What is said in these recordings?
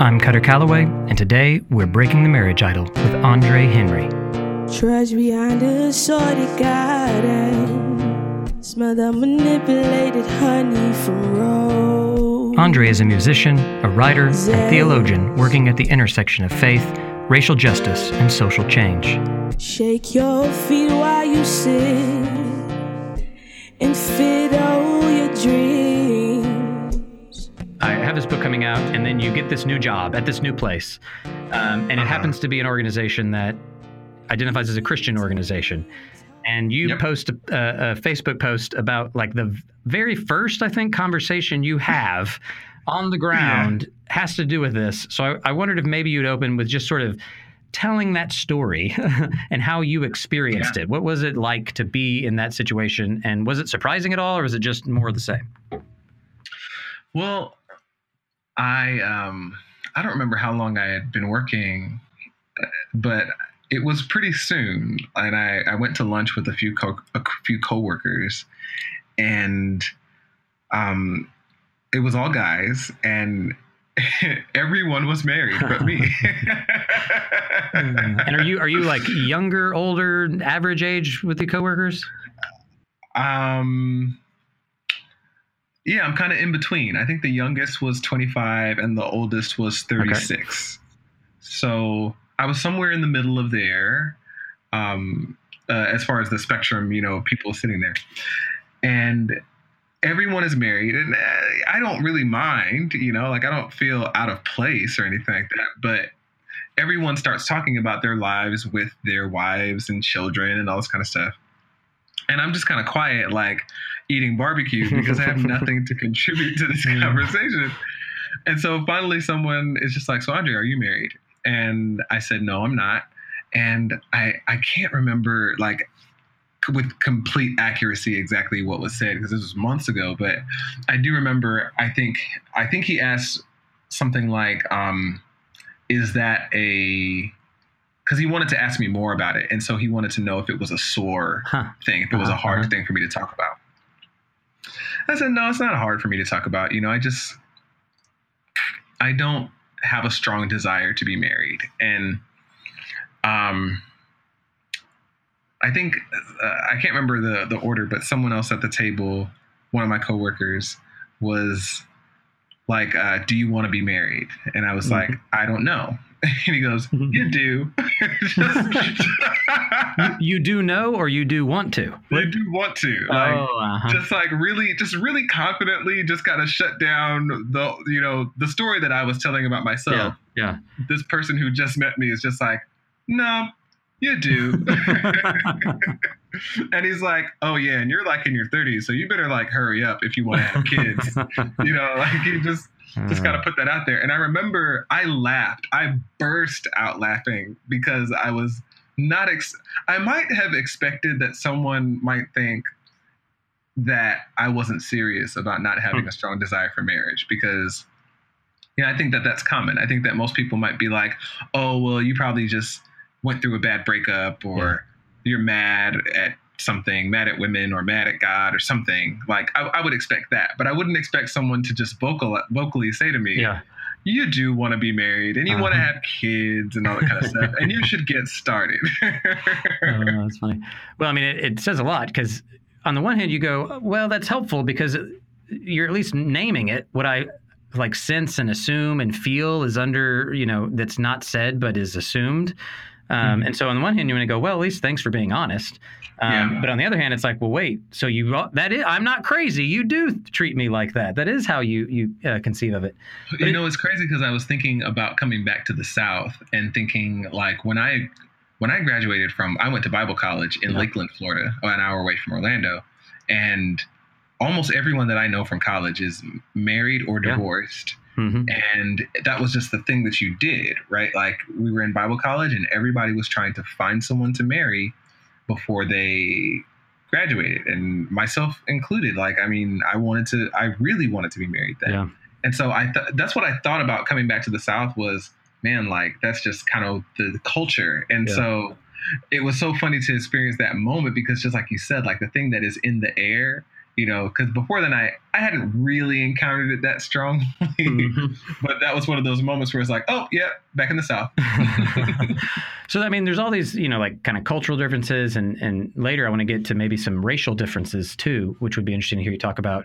I'm Kutter Callaway, and today we're breaking the marriage idol with Andre Henry. Trudge behind a sordid garden. Smell the manipulated honey from rose. Andre is a musician, a writer, and theologian working at the intersection of faith, racial justice, and social change. Shake your feet while you sit and fiddle your dreams. I have this book coming out, and then you get this new job at this new place. Um, and it happens to be an organization that identifies as a Christian organization. And you Yep. post a, a, a Facebook post about like the very first, I think, conversation you have on the ground has to do with this. So I, I wondered if maybe you'd open with just sort of telling that story and how you experienced Yeah. it. What was it like to be in that situation? And was it surprising at all, or was it just more of the same? Well, I um I don't remember how long I had been working, but it was pretty soon, and I I went to lunch with a few co- a few coworkers, and um it was all guys and. Everyone was married but me. and are you are you like younger, older, average age with your coworkers? Um, yeah, I'm kind of in between. I think the youngest was 25 and the oldest was 36. Okay. So I was somewhere in the middle of there, um, uh, as far as the spectrum, you know, people sitting there. And everyone is married, and uh, I don't really mind, you know, like I don't feel out of place or anything like that. But everyone starts talking about their lives with their wives and children and all this kind of stuff and I'm just kind of quiet, like eating barbecue because I have nothing to contribute to this conversation. And so finally, someone is just like, "So Andre, are you married?" And I said, "No, I'm not." And I I can't remember like with complete accuracy exactly what was said because this was months ago, but I do remember. I think I think he asked something like, um, "Is that a?" Because he wanted to ask me more about it, and so he wanted to know if it was a sore Huh. thing, if it was a Uh-huh, hard uh-huh. thing for me to talk about. I said, no, it's not hard for me to talk about. You know, I just, I don't have a strong desire to be married. And um, I think, uh, I can't remember the, the order, but someone else at the table, one of my coworkers, was like, uh, do you want to be married? And I was like, I don't know. And he goes, you do. You, you do know, or you do want to? you do want to. Like, oh, uh-huh. just like really just really confidently just kind of shut down the you know the story that i was telling about myself yeah, yeah. this person who just met me is just like no you do and he's like oh yeah and you're like in your 30s so you better like hurry up if you want to have kids you know like he just just got to mm-hmm. put that out there. And i remember i laughed. I burst out laughing because i was not ex- i might have expected that someone might think that i wasn't serious about not having hmm. a strong desire for marriage because yeah i think that that's common. I think that most people might be like oh well you probably just went through a bad breakup or you're mad at something mad at women or mad at god or something like i, I would expect that but i wouldn't expect someone to just vocal vocally say to me yeah. you do want to be married and you want to Uh-huh. have kids and all that kind of stuff and you should get started Oh, that's funny. Well, I mean, it, it says a lot because on the one hand, you go, well, that's helpful because you're at least naming it. What I like sense and assume and feel is under, you know, that's not said but is assumed. Um. And so on the one hand, you want to go, well, at least thanks for being honest. Um, Yeah. But on the other hand, it's like, well, wait. So you that is I'm not crazy. You do treat me like that. That is how you you uh, conceive of it. you know it's crazy because i was thinking about coming back to the south and thinking like when i when i graduated from i went to bible college in Yeah. lakeland florida an hour away from orlando and almost everyone that i know from college is married or Yeah. divorced hmm and that was just the thing that you did right like we were in bible college and everybody was trying to find someone to marry before they graduated and myself included like i mean i wanted to i really wanted to be married then Yeah. and so i th- that's what i thought about coming back to the south was man like that's just kind of the, the culture and Yeah. so it was so funny to experience that moment because just like you said like the thing that is in the air you know, because before then I I hadn't really encountered it that strongly, Mhm. but that was one of those moments where it's like, oh yeah, back in the south. so I mean, there's all these, you know, like kind of cultural differences, and and later I want to get to maybe some racial differences too, which would be interesting to hear you talk about.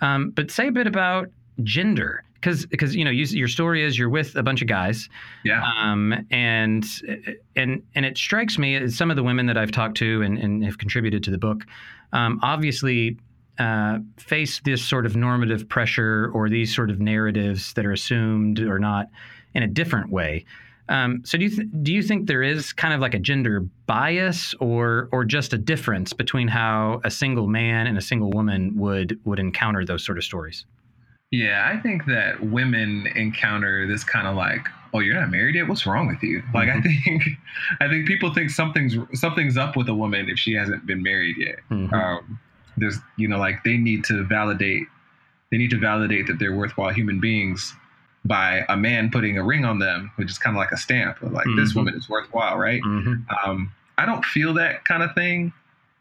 Um, but say a bit about gender, because because you know, you, your story is you're with a bunch of guys, Yeah, um, and and and it strikes me as some of the women that I've talked to and, and have contributed to the book, um, obviously. Uh, face this sort of normative pressure or these sort of narratives that are assumed or not in a different way. Um, so do you th- do you think there is kind of like a gender bias or or just a difference between how a single man and a single woman would would encounter those sort of stories? yeah. I think that women encounter this kind of like, oh, you're not married yet. What's wrong with you? Like I think, I think people think something's something's up with a woman if she hasn't been married yet. Mhm. um, there's you know like they need to validate they need to validate that they're worthwhile human beings by a man putting a ring on them which is kind of like a stamp of like this Mhm. woman is worthwhile right Mhm. um, i don't feel that kind of thing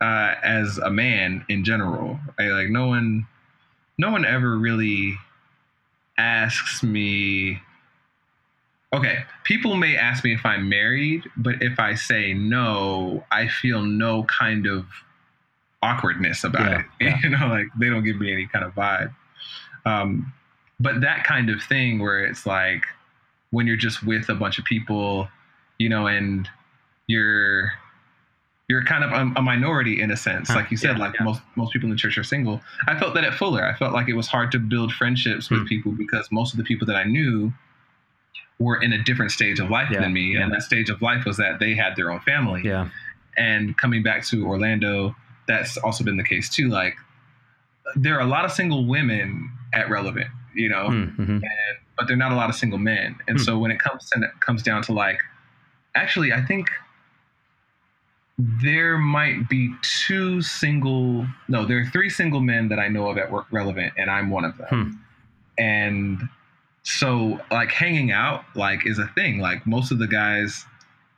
uh, as a man in general I, like no one no one ever really asks me okay people may ask me if i'm married but if i say no i feel no kind of awkwardness about Yeah, it. yeah. you know like they don't give me any kind of vibe. Um, but that kind of thing where it's like when you're just with a bunch of people you know and you're you're kind of a, a minority in a sense. Huh, like you said yeah, like most most people in the church are single. I felt that at fuller. I felt like it was hard to build friendships with Hmm. people because most of the people that i knew were in a different stage of life than me. And that stage of life was that they had their own family. Yeah. and coming back to Orlando, that's also been the case too. Like, there are a lot of single women at Relevant, you know, Mhm. but there are not a lot of single men. And Hmm. so when it comes to, comes down to like, actually, I think there might be two single, no, there are three single men that I know of at work Relevant, and I'm one of them. Hmm. And so, like, hanging out, like, is a thing. Like, most of the guys,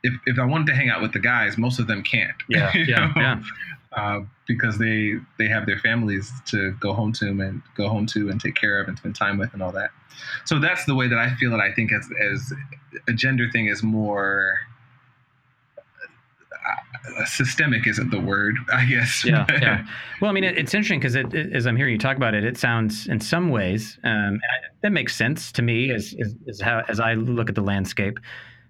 if, if I wanted to hang out with the guys, most of them can't. Yeah. Yeah. Yeah. Uh, because they they have their families to go home to and go home to and take care of and spend time with and all that. So that's the way that I feel that I think as as a gender thing is more uh, systemic isn't the word I guess. yeah, yeah. Well, I mean, it, it's interesting because it, it- as I'm hearing you talk about it, it sounds in some ways um, I- that makes sense to me as, as as how as I look at the landscape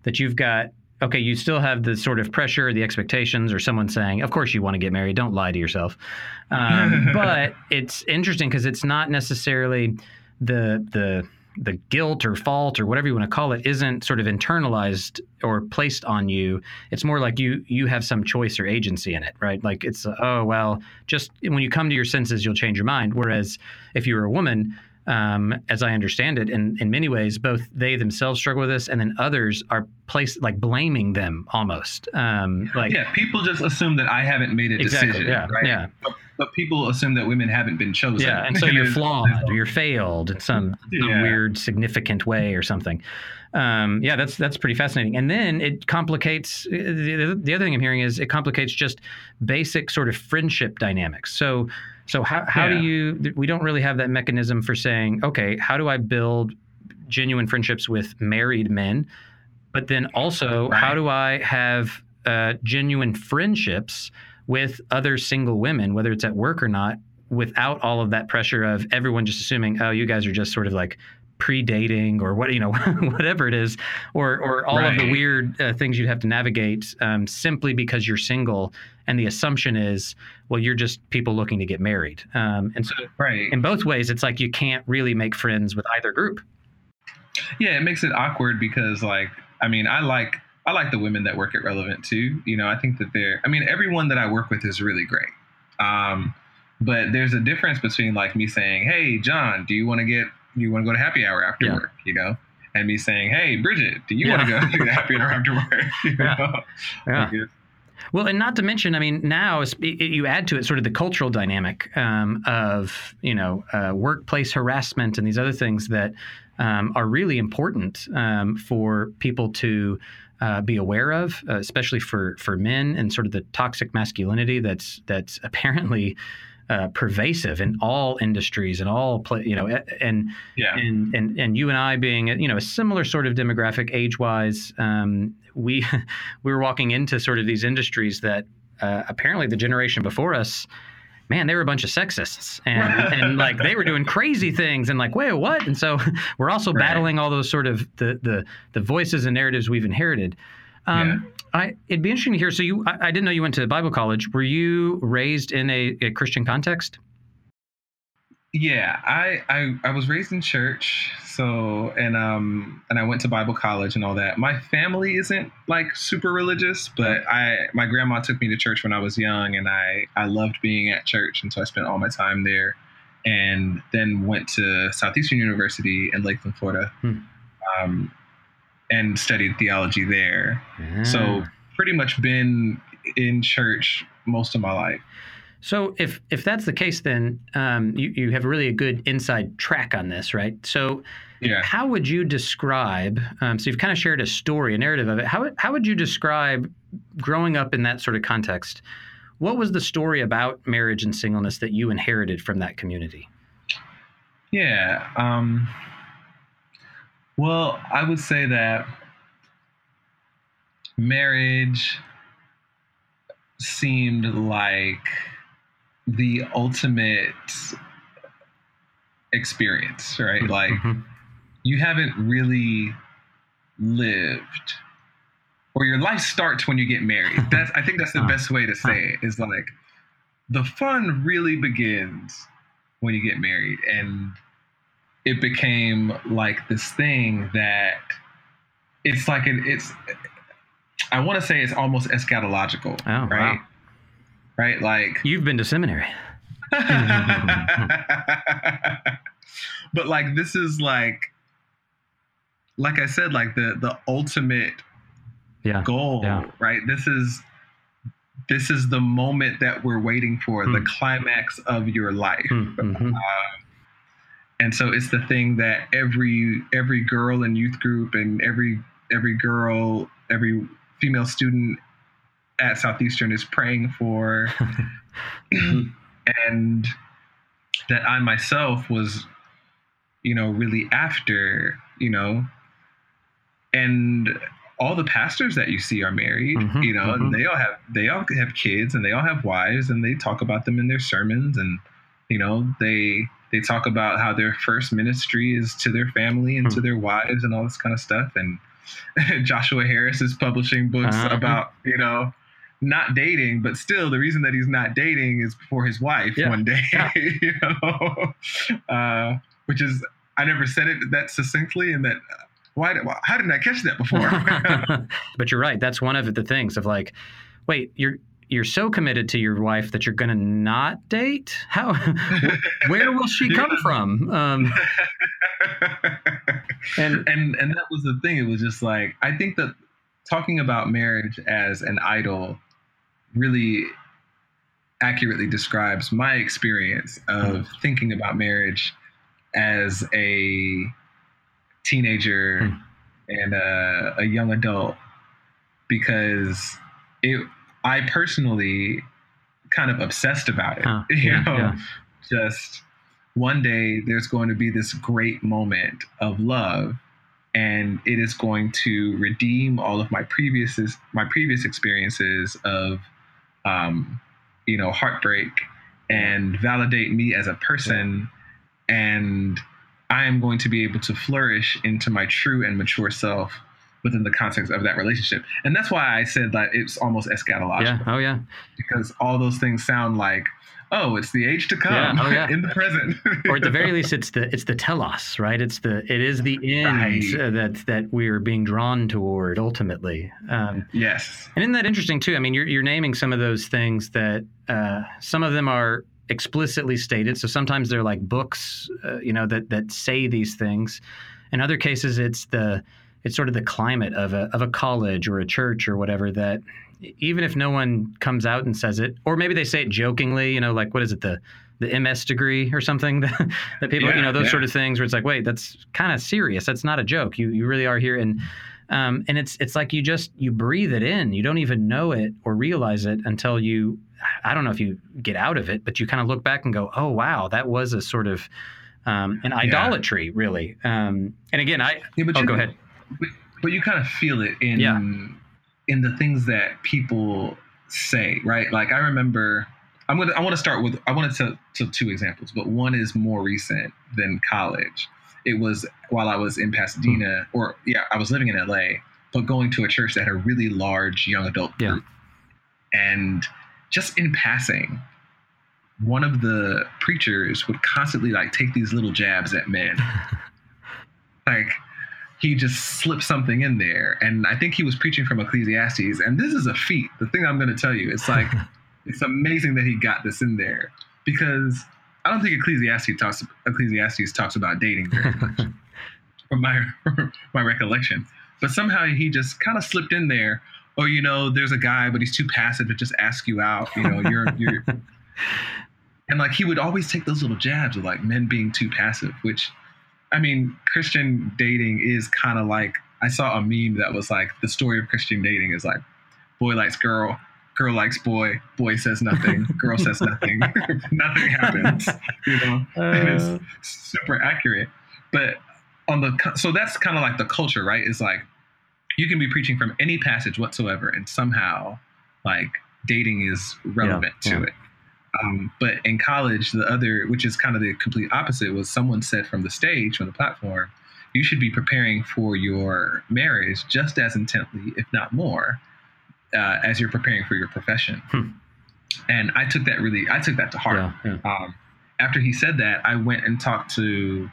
that you've got. Okay, you still have the sort of pressure, the expectations, or someone saying, "Of course you want to get married. Don't lie to yourself." Um, but it's interesting because it's not necessarily the the the guilt or fault or whatever you want to call it isn't sort of internalized or placed on you it's more like you you have some choice or agency in it right like it's oh well just when you come to your senses you'll change your mind whereas if you were a woman um, as I understand it, in, in many ways, both they themselves struggle with this, and then others are placed like blaming them almost. Um, like yeah, people just assume that I haven't made a exactly, decision, yeah, right? yeah, But, but people assume that women haven't been chosen. yeah, and so you're flawed or you're failed in some, some Yeah. weird, significant way or something. Um, yeah, that's that's pretty fascinating. And then it complicates. The, the other thing I'm hearing is it complicates just basic sort of friendship dynamics. So, so how how do you? We don't really have that mechanism for saying, okay, how do I build genuine friendships with married men? But then also, how do I have uh, genuine friendships with other single women, whether it's at work or not, without all of that pressure of everyone just assuming, oh, you guys are just sort of like pre-dating or what you know whatever it is or or all of the weird uh, things you'd have to navigate um, simply because you're single and the assumption is well you're just people looking to get married. Um, and so right. in both ways it's like you can't really make friends with either group. Yeah it makes it awkward because like i mean i like i like the women that work at relevant too you know i think that they're i mean everyone that i work with is really great. Um but there's a difference between like me saying hey john do you want to get you want to go to happy hour after Yeah. work you know and me saying hey bridget do you want to go to happy hour after work you Yeah. know? Yeah. Like, Well, and not to mention, I mean, now it- you add to it sort of the cultural dynamic um, of you know uh, workplace harassment and these other things that um, are really important um, for people to uh, be aware of, uh, especially for for men and sort of the toxic masculinity that's that's apparently uh, pervasive in all industries and all pla you know and yeah and and and you and I being you know a similar sort of demographic age wise um, we we were walking into sort of these industries that uh, apparently the generation before us man, they were a bunch of sexists and, and like they were doing crazy things and like, wait, what? And so we're also Right. battling all those sort of the the the voices and narratives we've inherited. Um, I it'd be interesting to hear. So you, I, I didn't know you went to Bible college. Were you raised in a, a Christian context? Yeah, I, I I was raised in church, so and um and I went to Bible college and all that. My family isn't like super religious, but I my grandma took me to church when I was young, and I I loved being at church, and so I spent all my time there, and then went to Southeastern University in Lakeland, Florida, Hmm. um, and studied theology there. So pretty much been in church most of my life. So if if that's the case, then um, you you have really a good inside track on this, right? So Yeah. how would you describe? Um, so you've kind of shared a story, a narrative of it. How how would you describe growing up in that sort of context? What was the story about marriage and singleness that you inherited from that community? Yeah. Um, well, I would say that marriage seemed like the ultimate experience, right? Mm-hmm. Like Mhm. you haven't really lived or your life starts when you get married. That's I think that's the uh-huh. best way to say uh-huh. it is like the fun really begins when you get married and it became like this thing that it's like an it's I want to say it's almost eschatological, Oh, right? wow. Right? Like You've been to seminary. but like this is like like I said, like the the ultimate Yeah. goal, Yeah. right? This is this is the moment that we're waiting for, the Hmm. climax of your life. Mhm. And so it's the thing that every every girl in youth group and every every girl, every female student at Southeastern is praying for. and that I myself was, you know, really after, you know, and all the pastors that you see are married, Mhm, you know, mhm. and they all have they all have kids and they all have wives and they talk about them in their sermons and you know, they they talk about how their first ministry is to their family and to Hmm. their wives and all this kind of stuff and Joshua Harris is publishing books Uh-huh. about, you know, not dating, but still the reason that he's not dating is for his wife Yeah. one day, Yeah. you know, uh, which is I never said it that succinctly, and that why? How didn't I catch that before? but you're right. That's one of the things of like, wait, you're you're so committed to your wife that you're going to not date? How? Where will she come Yeah. from? Um, and and and that was the thing. It was just like I think that talking about marriage as an idol really accurately describes my experience of thinking about marriage as a teenager Hmm. and a, a young adult because it I personally kind of obsessed about it. Huh, you yeah, know, yeah. just one day there's going to be this great moment of love and it is going to redeem all of my previous my previous experiences of um, you know heartbreak and validate me as a person and i am going to be able to flourish into my true and mature self within the context of that relationship and that's why i said that it's almost eschatological yeah, oh yeah, because all those things sound like oh it's the age to come Yeah, oh, yeah. in the present or at the very least, it's the it's the telos, right? It's the it is the end Right. uh, that that we are being drawn toward ultimately. Um, yes And isn't that interesting too? I mean, you're, you're naming some of those things that uh, some of them are explicitly stated. So sometimes they're like books, uh, you know, that that say these things. In other cases, it's the it's sort of the climate of a of a college or a church or whatever that even if no one comes out and says it, or maybe they say it jokingly, you know, like what is it the the MS degree or something that, that people, you know, those yeah. sort of things where it's like, wait, that's kind of serious. That's not a joke. You you really are here and um, and it's it's like you just you breathe it in. You don't even know it or realize it until you I don't know if you get out of it, but you kind of look back and go, oh wow, that was a sort of um, an idolatry, really. Um, and again, I Yeah, oh go ahead. But, but you kind of feel it in Yeah. in the things that people say, right? Like I remember, I'm gonna I want to start with I want to tell two examples, but one is more recent than college. It was while I was in Pasadena, hmm. or yeah, I was living in LA, but going to a church that had a really large young adult Yeah. group, and just in passing. One of the preachers would constantly like take these little jabs at men like he just slipped something in there. And i think he was preaching from ecclesiastes. And this is a feat. The thing i'm going to tell you it's like it's amazing that he got this in there. Because i don't think ecclesiastes talks ecclesiastes talks about dating very much from my my recollection. But somehow he just kind of slipped in there. Or, you know there's a guy but he's too passive to just ask you out. You know you're you're and like he would always take those little jabs of like men being too passive which I mean, Christian dating is kind of like I saw a meme that was like the story of Christian dating is like boy likes girl, girl likes boy, boy says nothing, girl says nothing, nothing happens. You know, and Uh, it's super accurate. But on the so that's kind of like the culture, right? Is like you can be preaching from any passage whatsoever, and somehow like dating is relevant Yeah, to yeah. it. Um, but in college, the other, which is kind of the complete opposite, was someone said from the stage, from the platform, you should be preparing for your marriage just as intently, if not more, uh, as you're preparing for your profession. Hmm. And I took that really, I took that to heart. yeah, yeah. Um, after he said that, I went and talked to,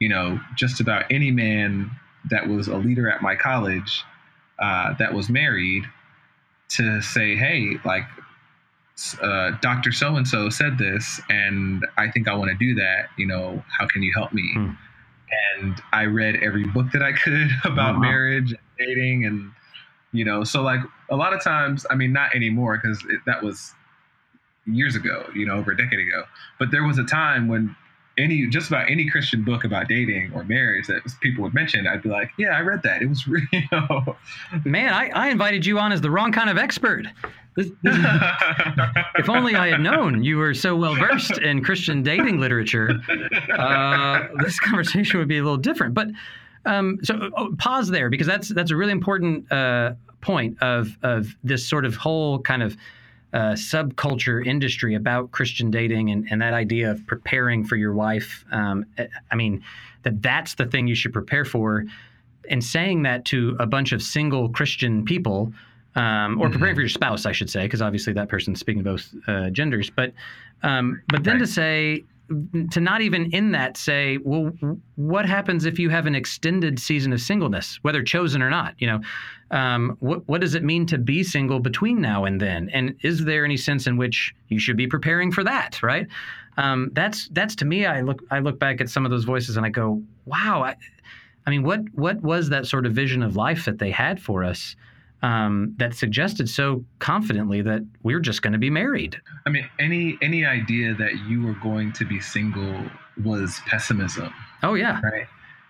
you know, just about any man that was a leader at my college uh, that was married to say, hey, like, uh, Dr. So and so said this, and I think I want to do that. You know, how can you help me? Hmm. And I read every book that I could about wow. marriage and dating, and you know, so like a lot of times, I mean, not anymore because that was years ago, you know, over a decade ago. But there was a time when any just about any Christian book about dating or marriage that people would mention, I'd be like, yeah, I read that. It was you know. Man, I, I invited you on as the wrong kind of expert. This, this if only I had known you were so well versed in Christian dating literature, uh, this conversation would be a little different. But um, so oh, pause there because that's that's a really important uh, point of of this sort of whole kind of uh, subculture industry about Christian dating and, and that idea of preparing for your wife. Um, I mean, that that's the thing you should prepare for. And saying that to a bunch of single Christian people, um, or preparing for your spouse, I should say, because obviously that person's speaking both uh, genders. But um, but then Right. to say to not even in that say, well, what happens if you have an extended season of singleness, whether chosen or not? You know, um, what what does it mean to be single between now and then? And is there any sense in which you should be preparing for that? Right. Um, that's that's to me. I look I look back at some of those voices and I go, wow. I, I mean, what what was that sort of vision of life that they had for us um, that suggested so confidently that we're just going to be married? I mean, any any idea that you were going to be single was pessimism, Oh yeah, right?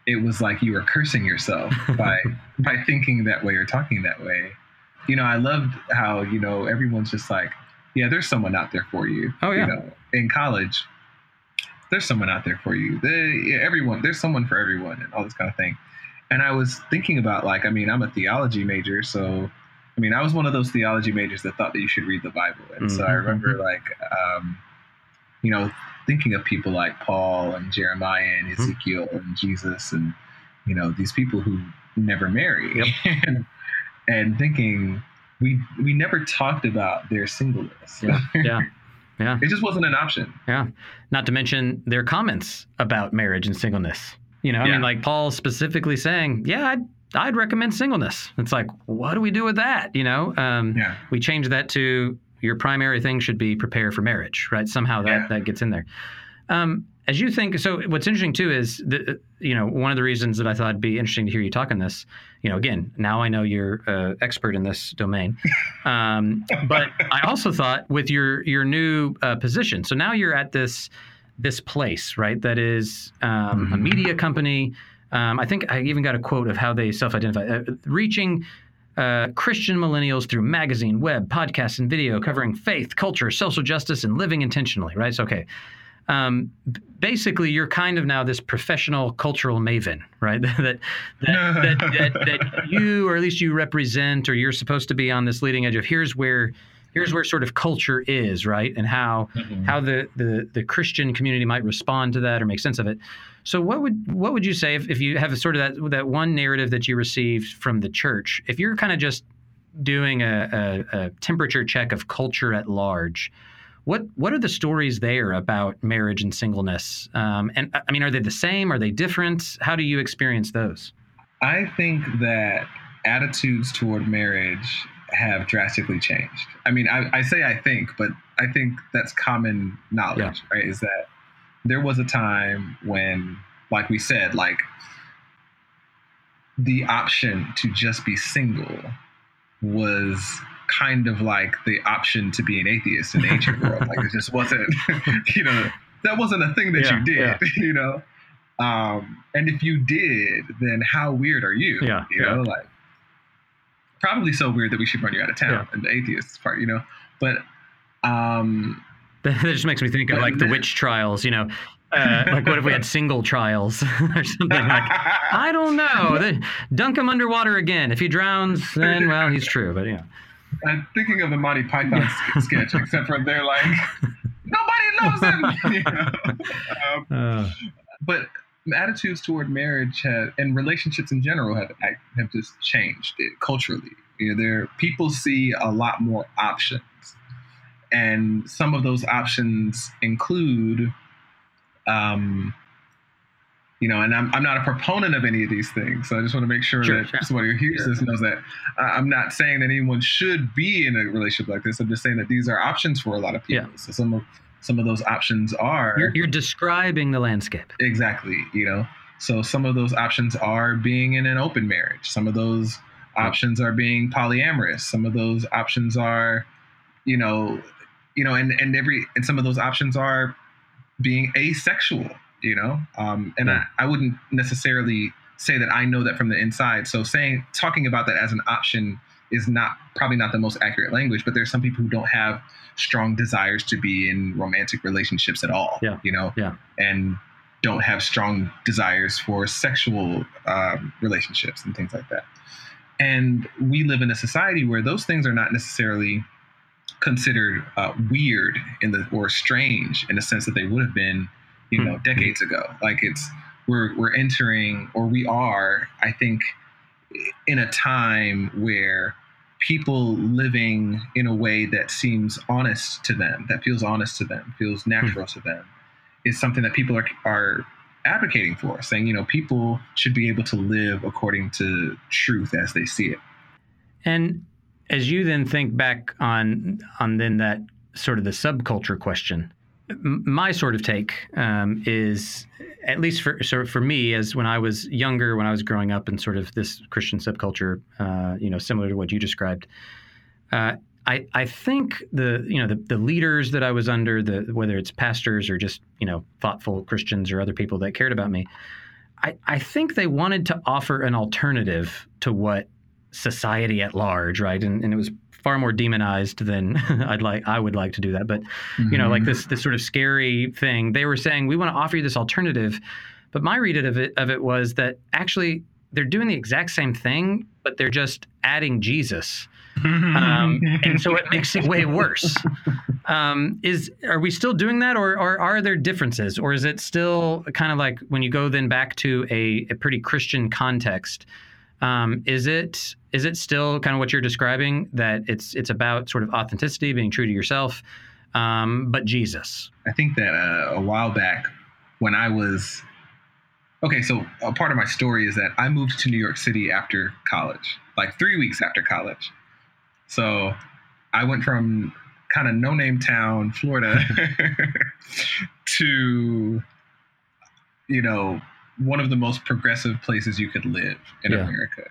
It was like you were cursing yourself by by thinking that way or talking that way. You know, I loved how you know everyone's just like, yeah, there's someone out there for you. Oh, yeah. You know, in college, there's someone out there for you. They, yeah, everyone, there's someone for everyone, and all this kind of thing. And I was thinking about like, I mean, I'm a theology major, so I mean, I was one of those theology majors that thought that you should read the Bible, and so I Mhm, remember like, um, you know, thinking of people like Paul and Jeremiah and Mhm. Ezekiel and Jesus, and you know, these people who never marry, and, and thinking we we never talked about their singleness. Yeah. yeah, yeah. it just wasn't an option. Yeah. Not to mention their comments about marriage and singleness. You know, I mean, like Paul specifically saying, "Yeah, I'd, I'd recommend singleness." It's like, what do we do with that? You know, um, Yeah. we change that to your primary thing should be prepare for marriage, right? Somehow that Yeah. that gets in there. Um, as you think, so what's interesting too is the you know one of the reasons that I thought it'd be interesting to hear you talk on this. You know, again, now I know you're uh, expert in this domain, um, but I also thought with your your new uh, position. So now you're at this this place, right? That is um, a Mhm. media company. Um, I think I even got a quote of how they self-identify, uh, reaching uh, Christian millennials through magazine, web, podcasts, and video covering faith, culture, social justice, and living intentionally, right? So, okay. Um, basically, you're kind of now this professional cultural maven, right? that, that, that, that, that you, or at least you represent, or you're supposed to be on this leading edge of here's where here's where sort of culture is, right? And how Mhm. how the, the the Christian community might respond to that or make sense of it. So what would what would you say if, if you have sort of that that one narrative that you received from the church? If you're kind of just doing a, a, a temperature check of culture at large, what what are the stories there about marriage and singleness? Um, and I mean, are they the same? Are they different? How do you experience those? I think that attitudes toward marriage have drastically changed. I mean, I, I say I think, but I think that's common knowledge, right? Is that there was a time when, like we said, like the option to just be single was kind of like the option to be an atheist in the ancient world. Like it just wasn't, you know, that wasn't a thing that Yeah, you did, yeah. you know. Um, and if you did, then how weird are you? Yeah, you know, like probably so weird that we should run you out of town. And the atheist part, you know. But um, That just makes me think of like the witch trials, you know. Uh, like what if we had single trials or something like I don't know. They dunk him underwater again. If he drowns, then well, he's true. But yeah, I'm thinking of the Monty Python sk- sketch, except for they're like nobody loves him. you know? um, uh, but attitudes toward marriage have, and relationships in general have have just changed it, culturally. You know, there people see a lot more options, and some of those options include, um, you know, and I'm I'm not a proponent of any of these things, so I just want to make sure Sure, that sure. somebody who hears this knows that I'm not saying that anyone should be in a relationship like this. I'm just saying that these are options for a lot of people. So some of some of those options are you're, you're describing the landscape. Exactly. You know, so some of those options are being in an open marriage. Some of those options are being polyamorous. Some of those options are, you know, you know, and and every and some of those options are being asexual. You know, um, and. I, I wouldn't necessarily say that I know that from the inside. So saying talking about that as an option is not probably not the most accurate language. But there's some people who don't have strong desires to be in romantic relationships at all. Yeah. You know, Yeah. and don't have strong desires for sexual um, relationships and things like that. And we live in a society where those things are not necessarily considered uh, weird in the or strange in the sense that they would have been, you know, Mhm. decades ago. Like it's we're we're entering or we are, I think, in a time where people living in a way that seems honest to them, that feels honest to them, feels hmm. natural to them, is something that people are are advocating for, saying, you know, people should be able to live according to truth as they see it. And as you then think back on on then that sort of the subculture question, my sort of take um, is at least for so for me as when I was younger, when I was growing up in sort of this Christian subculture, uh, you know, similar to what you described. Uh, I, I think the you know the, the leaders that I was under the whether it's pastors or just you know thoughtful Christians or other people that cared about me, I, I think they wanted to offer an alternative to what society at large, right? And, and it was far more demonized than I'd like I would like to do that. But you know, like this this sort of scary thing. They were saying we want to offer you this alternative, but my read of it of it was that actually they're doing the exact same thing, but they're just adding Jesus, um, and so it makes it way worse. Um, is are we still doing that, or, or are there differences, or is it still kind of like when you go then back to a, a pretty Christian context? Um, is it is it still kind of what you're describing that it's it's about sort of authenticity, being true to yourself, um, but Jesus? I think that uh, a while back, when I was okay, so a part of my story is that I moved to New York City after college, like three weeks after college. So I went from kind of no name town, Florida, to, you know, one of the most progressive places you could live in Yeah. America.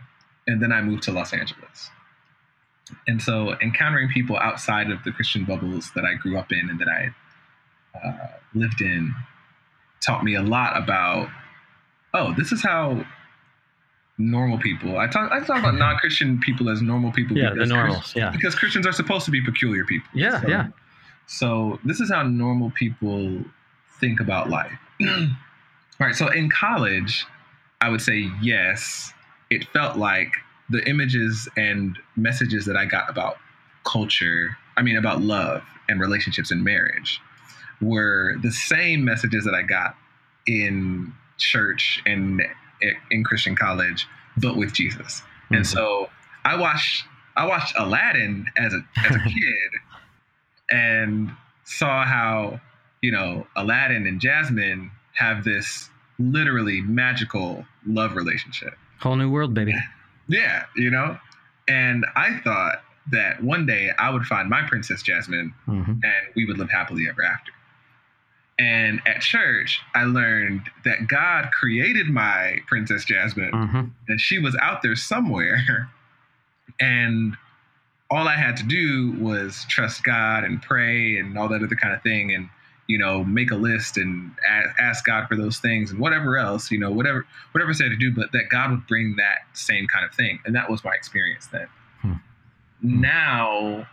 And then I moved to Los Angeles. And so encountering people outside of the Christian bubbles that I grew up in and that I uh, lived in taught me a lot about oh this is how normal people. I talk I talk about non-Christian people as normal people. Yeah, the because normals. Chris- Yeah. because Christians are supposed to be peculiar people. Yeah, So- yeah. So this is how normal people think about life. All right. So in college, I would say yes. It felt like the images and messages that I got about culture, I mean about love and relationships and marriage, were the same messages that I got in church and in Christian college, but with Jesus. And Mhm. so I watched I watched Aladdin as a as a kid and saw how, you know, Aladdin and Jasmine have this literally magical love relationship. whole new world, baby. Yeah, you know? And I thought that one day I would find my Princess Jasmine hmm and we would live happily ever after. And at church, I learned that God created my Princess Jasmine hmm and she was out there somewhere. And all I had to do was trust God and pray and all that other kind of thing, and you know, make a list and ask God for those things and whatever else, you know, whatever whatever said to do, but that God would bring that same kind of thing, and that was my experience then. Hmm. Now,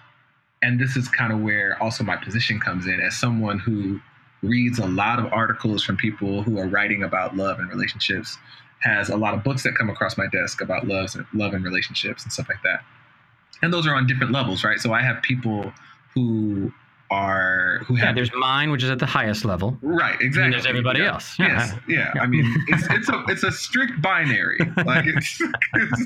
and this is kind of where also my position comes in as someone who reads a lot of articles from people who are writing about love and relationships has a lot of books that come across my desk about loves and love and relationships and stuff like that. And those are on different levels, right? So I have people who are who Yeah, have there's mine, which is at the highest level. right exactly. And there's everybody Yeah. else. Yeah. Yes, yeah. I mean, it's it's a it's a strict binary. Like it's, it's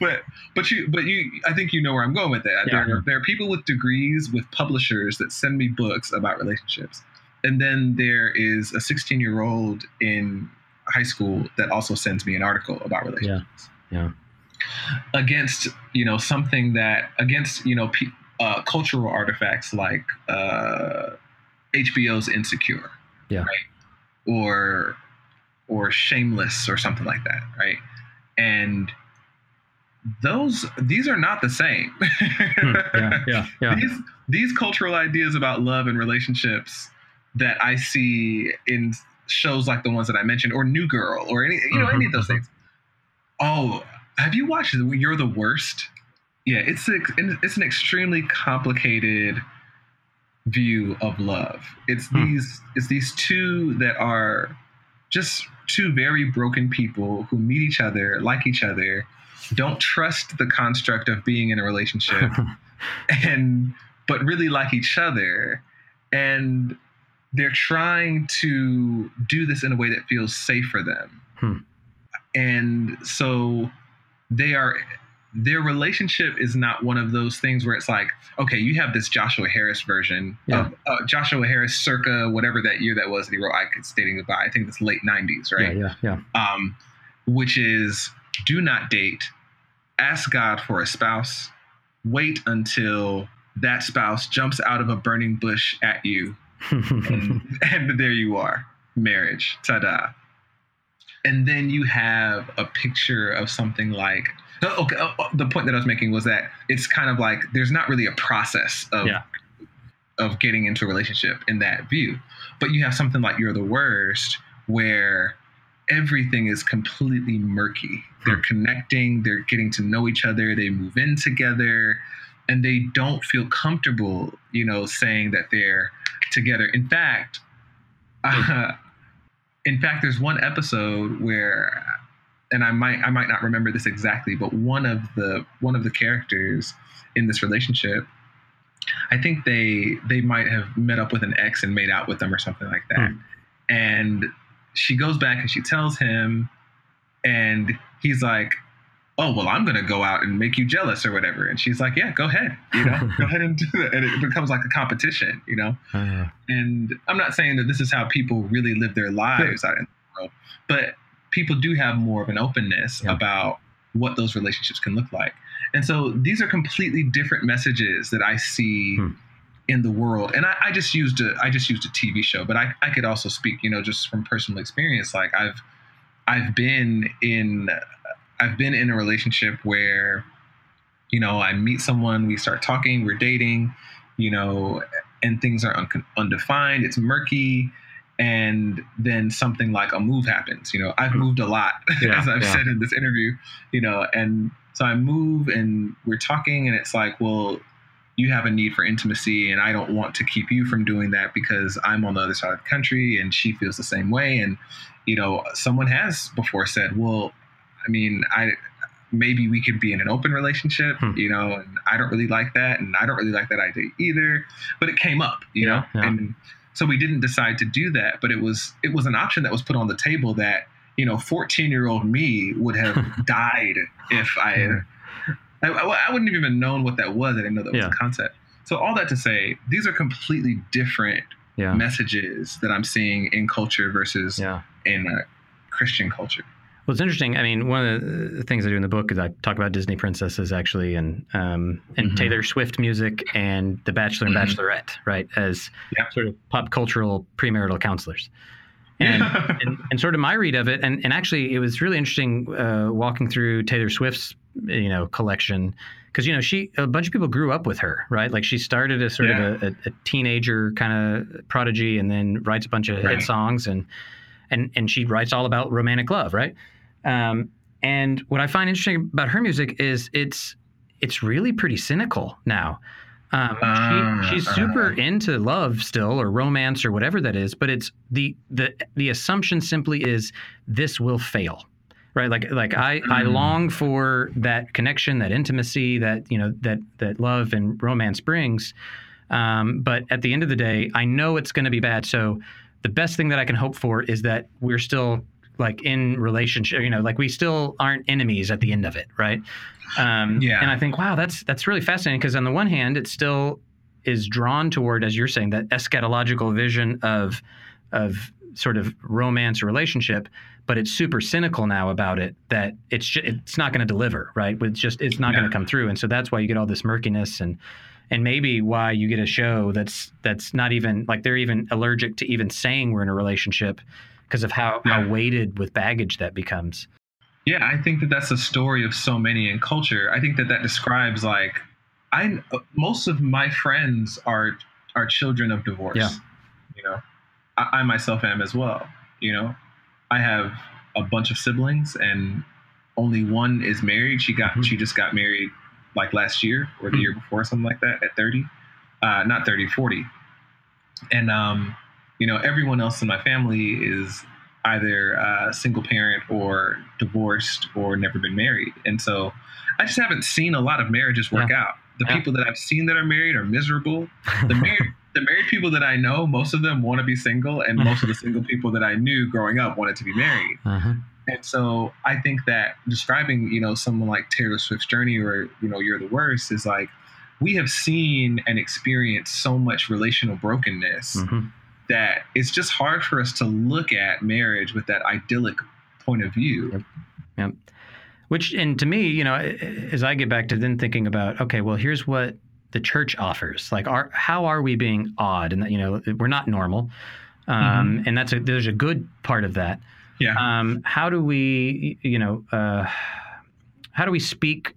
but but you but you I think you know where I'm going with that. Yeah. There, there are people with degrees with publishers that send me books about relationships, and then there is a 16 year old in high school that also sends me an article about relationships. Yeah. Against you know something that against you know pe- uh, cultural artifacts like uh, HBO's Insecure, Yeah. right, or or Shameless or something like that, right, and those these are not the same. Hmm, yeah, yeah, yeah. These these cultural ideas about love and relationships that I see in shows like the ones that I mentioned, or New Girl, or any you know any of those Mhm, things. Oh, have you watched You're the Worst? Yeah, it's a, it's an extremely complicated view of love. It's Hmm. these it's these two that are just two very broken people who meet each other, like each other, don't trust the construct of being in a relationship and but really like each other and they're trying to do this in a way that feels safe for them Hmm. and so they are their relationship is not one of those things where it's like okay you have this joshua harris version Yeah. of uh, joshua harris circa whatever that year that was that he wrote I Kissed Dating Goodbye i think it's late 90s right Yeah, yeah, yeah. um, which is do not date, ask God for a spouse, wait until that spouse jumps out of a burning bush at you, and, and there you are, marriage, ta da. And then you have a picture of something like, Uh, okay, oh, oh, the point that I was making was that it's kind of like there's not really a process of Yeah. of getting into a relationship in that view. But you have something like You're the Worst, where everything is completely murky. They're hmm. connecting, they're getting to know each other, they move in together, and they don't feel comfortable, you know, saying that they're together. In fact, uh, in fact, there's one episode where, and I might I might not remember this exactly, but one of the one of the characters in this relationship, I think they they might have met up with an ex and made out with them or something like that, and she goes back and she tells him, and he's like, "Oh well, I'm gonna go out and make you jealous or whatever," and she's like, "Yeah, go ahead, you know, go ahead and do that," and it becomes like a competition, you know. Uh, And I'm not saying that this is how people really live their lives out in the world, but people do have more of an openness Yeah. about what those relationships can look like. And so these are completely different messages that I see Hmm. in the world. And I, I just used a I just used a TV show, but I, I could also speak, you know, just from personal experience. Like I've I've been in I've been in a relationship where, you know, I meet someone, we start talking, we're dating, you know, and things are un- undefined, it's murky, and then something like a move happens. You know, I've moved a lot, Yeah, as I've yeah. said in this interview. You know, and so I move, and we're talking, and it's like, well, you have a need for intimacy, and I don't want to keep you from doing that because I'm on the other side of the country, and she feels the same way. And you know, someone has before said, well, I mean, I maybe we could be in an open relationship, Hmm. you know, and I don't really like that, and I don't really like that idea either. But it came up, you Yeah, know, and so we didn't decide to do that. But it was it was an option that was put on the table that you know, 14 year old me would have died if I. I, I wouldn't have even known what that was. I didn't know that was a concept. So all that to say, these are completely different Yeah. messages that I'm seeing in culture versus Yeah. in uh, Christian culture. Well, it's interesting. I mean, one of the things I do in the book is I talk about Disney princesses actually, and um, and Mhm. Taylor Swift music and The Bachelor and Mhm. Bachelorette, right, as Yep. sort of pop cultural premarital counselors. And, and and sort of my read of it, and, and actually it was really interesting uh, walking through Taylor Swift's you know collection because you know she a bunch of people grew up with her, right? Like she started as sort Yeah. of a, a, a teenager kind of prodigy, and then writes a bunch of Right. hit songs, and and and she writes all about romantic love, right? Um, and what I find interesting about her music is it's it's really pretty cynical now. Um, Ah, she, she's uh-huh. super into love still, or romance, or whatever that is. But it's the the the assumption simply is this will fail, right? Like like I I Mm. long for that connection, that intimacy, that you know that that love and romance brings. Um, but at the end of the day, I know it's going to be bad. So the best thing that I can hope for is that we're still like in relationship. You know, like we still aren't enemies at the end of it, right? Um, Yeah. And I think, wow, that's that's really fascinating because on the one hand, it still is drawn toward, as you're saying, that eschatological vision of of sort of romance or relationship, but it's super cynical now about it that it's ju- it's not going to deliver, right? It's just it's not going to come through, and so that's why you get all this murkiness and and maybe why you get a show that's that's not even like they're even allergic to even saying we're in a relationship because of how Yeah. how weighted with baggage that becomes. Yeah, I think that that's the story of so many in culture. I think that that describes like I most of my friends are are children of divorce. Yeah. You know, I, I myself am as well. You know, I have a bunch of siblings and only one is married. She got Mhm. she just got married like last year or the Mhm. year before, something like that, at 30. Uh, not 30, 40. And um, you know, everyone else in my family is either uh, single parent or divorced or never been married. And so I just haven't seen a lot of marriages work out. The Yeah. people that I've seen that are married are miserable. The married the married people that I know, most of them want to be single, and most of the single people that I knew growing up wanted to be married. Uh-huh. And so I think that describing, you know, someone like Taylor Swift's journey or, you know, You're the Worst is like we have seen and experienced so much relational brokenness Mhm. That it's just hard for us to look at marriage with that idyllic point of view. Which, and to me, you know, as I get back to then thinking about, okay, well, here's what the church offers. Like, are how are we being odd? And that you know, we're not normal, um, and that's a there's a good part of that. Yeah. Um, how do we, you know, uh, how do we speak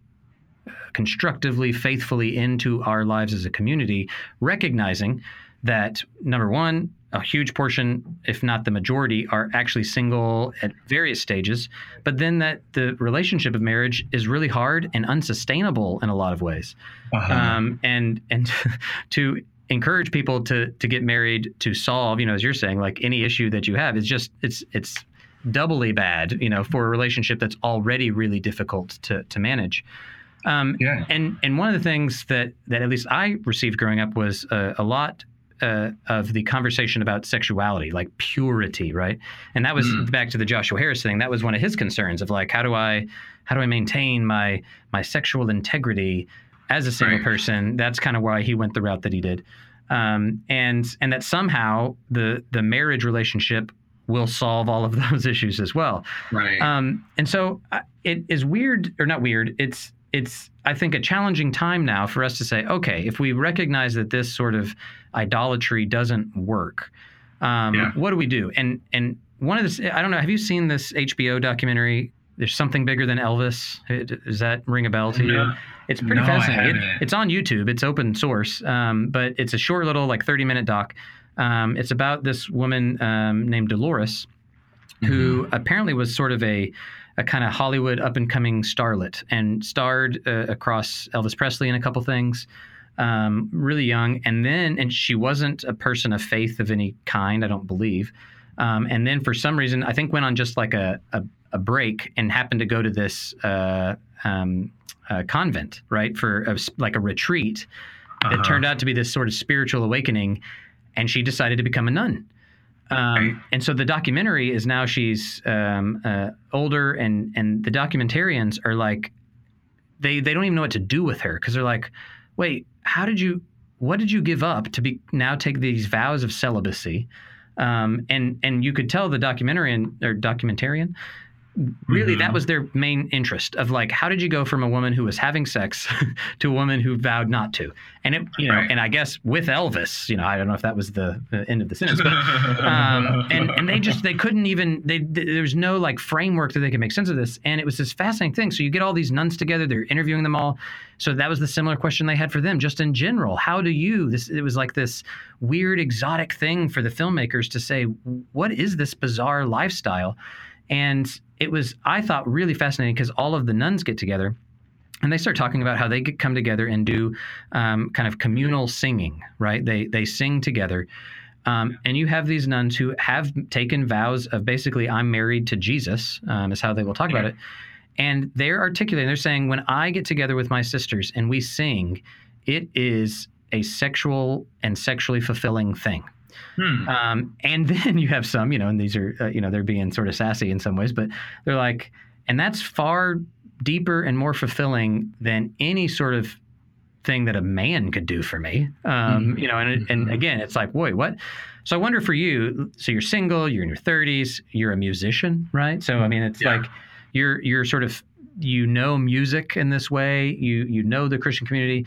constructively, faithfully into our lives as a community, recognizing that number one, a huge portion, if not the majority, are actually single at various stages, but then that the relationship of marriage is really hard and unsustainable in a lot of ways Uh-huh. um, and and to encourage people to to get married to solve you know as you're saying like any issue that you have is just it's it's doubly bad you know for a relationship that's already really difficult to to manage um, yeah. and and one of the things that that at least I received growing up was uh, a lot uh, of the conversation about sexuality, like purity, right? And that was Mm. back to the Joshua Harris thing. That was one of his concerns of like, how do I how do I maintain my my sexual integrity as a single Right. person? That's kind of why he went the route that he did, um, and and that somehow the the marriage relationship will solve all of those issues as well. Right. Um, and so uh, it is weird, or not weird. It's it's I think a challenging time now for us to say, okay, if we recognize that this sort of idolatry doesn't work, um, Yeah. what do we do? And and one of this, I don't know. Have you seen this HBO documentary? There's something bigger than Elvis. Does that ring a bell to you? No. It's pretty No, fascinating. It- it's on YouTube. It's open source, um, but it's a short little like 30 minute doc Um, it's about this woman um, named Dolores, who Mm-hmm. apparently was sort of a a kind of Hollywood up and coming starlet and starred uh, across Elvis Presley in a couple things. Um, really young, and then and she wasn't a person of faith of any kind, I don't believe. Um, and then for some reason, I think went on just like a a, a break and happened to go to this uh, um, uh, convent, right, for a, like a retreat. Uh-huh. It turned out to be this sort of spiritual awakening, and she decided to become a nun. Um, Right. And so the documentary is now she's um, uh, older, and and the documentarians are like, they they don't even know what to do with her because they're like, wait, how did you, what did you give up to be now take these vows of celibacy? Um, and and you could tell the documentarian or documentarian really Mhm. that was their main interest of like how did you go from a woman who was having sex to a woman who vowed not to? And it you know Right. and i guess with elvis you know i don't know if that was the, end of the sentence but um, and and they just they couldn't even they, th there's no like framework that they could make sense of this. And it was this fascinating thing. So you get all these nuns together they're interviewing them all. So that was the similar question they had for them just in general. How do you this it was like this weird exotic thing for the filmmakers to say what is this bizarre lifestyle and it was i thought really fascinating because all of the nuns get together and they start talking about how they get, come together and do um, kind of communal singing right? They they sing together. Um, and you have these nuns who have taken vows of basically i'm married to jesus um, is how they will talk about it. And they're articulating they're saying when i get together with my sisters and we sing it is a sexual and sexually fulfilling thing Hmm. um, and then you have some, you know, and these are, uh, you know, they're being sort of sassy in some ways, but they're like, and that's far deeper and more fulfilling than any sort of thing that a man could do for me. Um, Mhm. You know, and, and Mhm. again, it's like, wait, what? So I wonder for you, so you're single, you're in your 30s, you're a musician, right? So, I mean, it's Yeah. like you're, you're sort of, you know, music in this way, you, you know, the Christian community.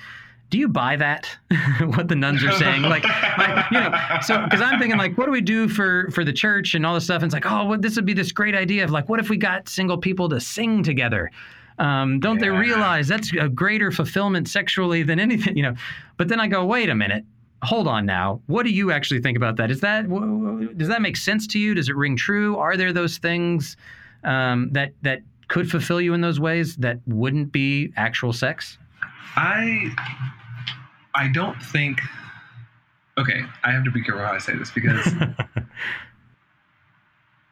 Do you buy that? what the nuns are saying? Like, like, you know, so because I'm thinking like, what do we do for for the church and all this stuff? And it's like, oh, well, this would be this great idea of like, what if we got single people to sing together? Um, don't they realize that's a greater fulfillment sexually than anything, you know? But then I go, wait a minute, hold on now. What do you actually think about that? Is that does that make sense to you? Does it ring true? Are there those things um, that that could fulfill you in those ways that wouldn't be actual sex? I I don't think okay, I have to be careful how I say this because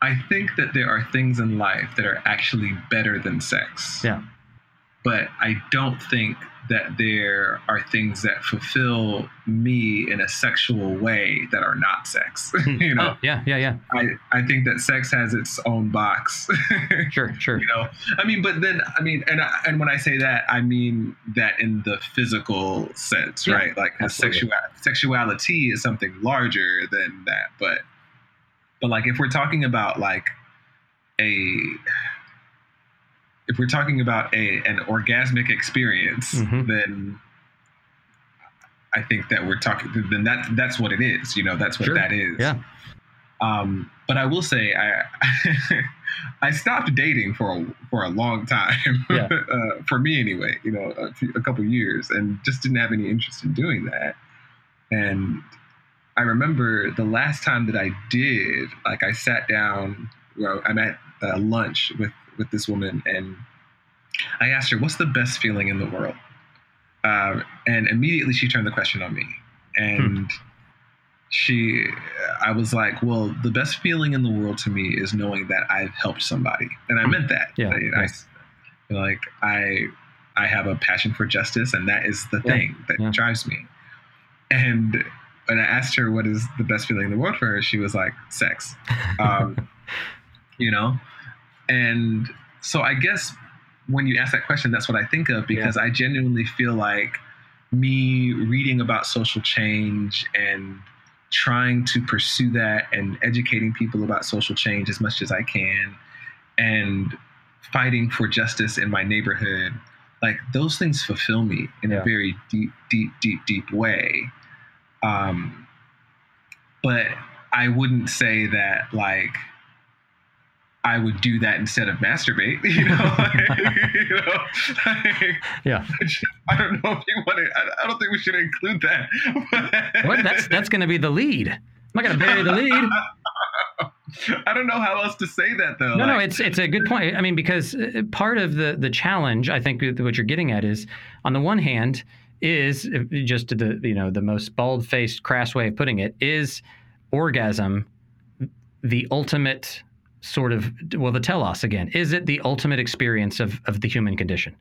I think that there are things in life that are actually better than sex. Yeah. But I don't think that there are things that fulfill me in a sexual way that are not sex. Hmm. you know, Oh, yeah, yeah, yeah. I, I think that sex has its own box. Sure, sure. you know i mean but then i mean and I, and when i say that i mean that in the physical sense Yeah, right Like sexual, sexuality is something larger than that but but like if we're talking about like a if we're talking about a an orgasmic experience Mhm. then i think that we're talking then that that's what it is you know that's what Sure. that is Yeah. um, but I will say I I stopped dating for a, for a long time. Yeah. uh, for me anyway, you know, a, few, a couple years, and just didn't have any interest in doing that. And I remember the last time that I did, like I sat down, well, I'm at uh, lunch with with this woman, and I asked her, "What's the best feeling in the world?" Uh, and immediately she turned the question on me, and she i was like well the best feeling in the world to me is knowing that i've helped somebody. And i meant that. Yeah, I, I- like i i have a passion for justice and that is the Yeah, thing that yeah. drives me. And when i asked her what is the best feeling in the world for her? she was like sex. Um, you know and so i guess when you ask that question that's what i think of because i genuinely feel like me reading about social change and trying to pursue that and educating people about social change as much as I can and fighting for justice in my neighborhood like those things fulfill me in Yeah. a very deep deep deep deep way um but I wouldn't say that like I would do that instead of masturbate, you know. Like, you know, like, Yeah. I don't know if you want to. I, I don't think we should include that. What? That's that's going to be the lead. I'm not going to bury the lead. I don't know how else to say that though. No, no, it's it's a good point. I mean, because uh, part of the the challenge, I think, what you're getting at is, on the one hand, is just the you know the most bald faced, crass way of putting it is orgasm, the ultimate sort of well, the telos again. Is it the ultimate experience of of the human condition?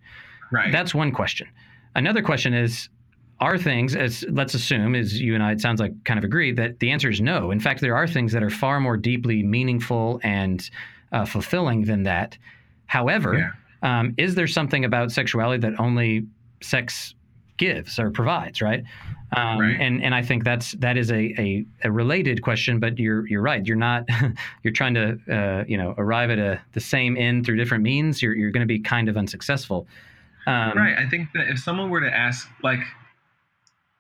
right. That's one question. Another question is are things as let's assume as you and I it sounds like kind of agree that the answer is no. In fact, there are things that are far more deeply meaningful and uh, fulfilling than that. However, um, is there something about sexuality that only sex gives or provides, right? Um, Right. And and I think that's that is a, a, a related question, but you're you're right. You're not you're trying to uh, you know arrive at a the same end through different means. You're you're going to be kind of unsuccessful. Um, right. I think that if someone were to ask, like,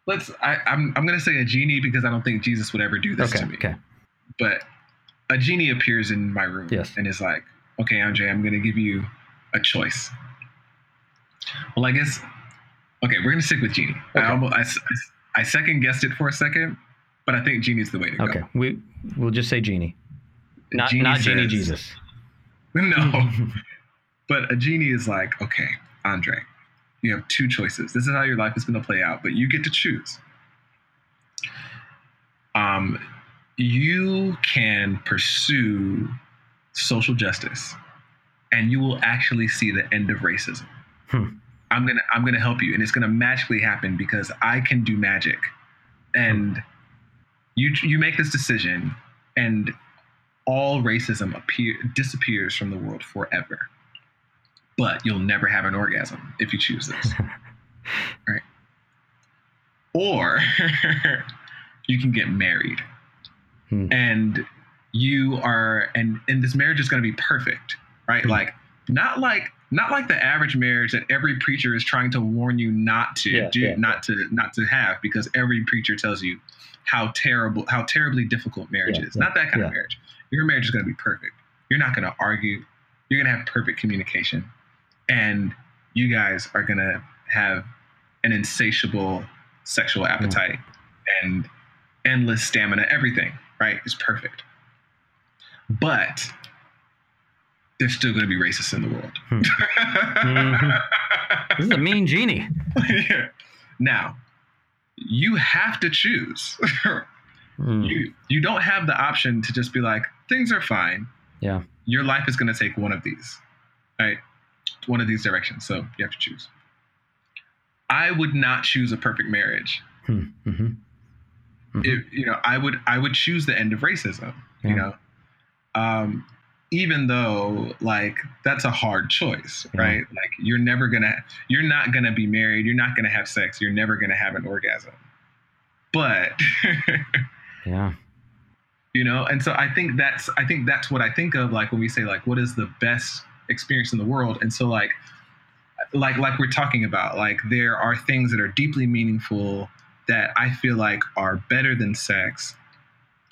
let's, I, I'm, I'm going to say a genie because I don't think Jesus would ever do this Okay. to me. Okay. But a genie appears in my room Yes. and is like, okay, Andre, I'm going to give you a choice. Well, I guess, okay, we're going to stick with genie. I, Okay. almost, I, I second guessed it for a second, but I think genie's the way to go. Okay. We we'll just say genie. Not Genie not genie says- Jesus. No. but a genie is like, okay, Andre, you have two choices. This is how your life is going to play out, but you get to choose. Um, you can pursue social justice, and you will actually see the end of racism. Hmm. I'm gonna I'm gonna help you, and it's gonna magically happen because I can do magic, and you you make this decision, and all racism appear disappears from the world forever. But you'll never have an orgasm if you choose this. right? Or you can get married. Hmm. And you are and and this marriage is to be perfect, right? Hmm. Like not like not like the average marriage that every preacher is trying to warn you not to Yeah, do yeah, not to not to have because every preacher tells you how terrible how terribly difficult marriage Yeah, is. Not that kind of marriage. Your marriage is going to be perfect. You're not going to argue. You're going to have perfect communication. And you guys are going to have an insatiable sexual mm. appetite and endless stamina. Everything, right, is perfect. But there's still going to be racists in the world. Hmm. Mhm. This is a mean genie. Yeah. Now, you have to choose. Hmm. you you don't have the option to just be like things are fine Yeah. your life is going to take one of these right one of these directions so you have to choose i would not choose a perfect marriage Hmm. Mhm. Mhm. if you know i would i would choose the end of racism Yeah. you know um even though like that's a hard choice right? Like you're never gonna you're not gonna be married you're not gonna have sex you're never gonna have an orgasm. But Yeah. you know and so i think that's i think that's what i think of like when we say like what is the best experience in the world? And so like like like we're talking about like there are things that are deeply meaningful that i feel like are better than sex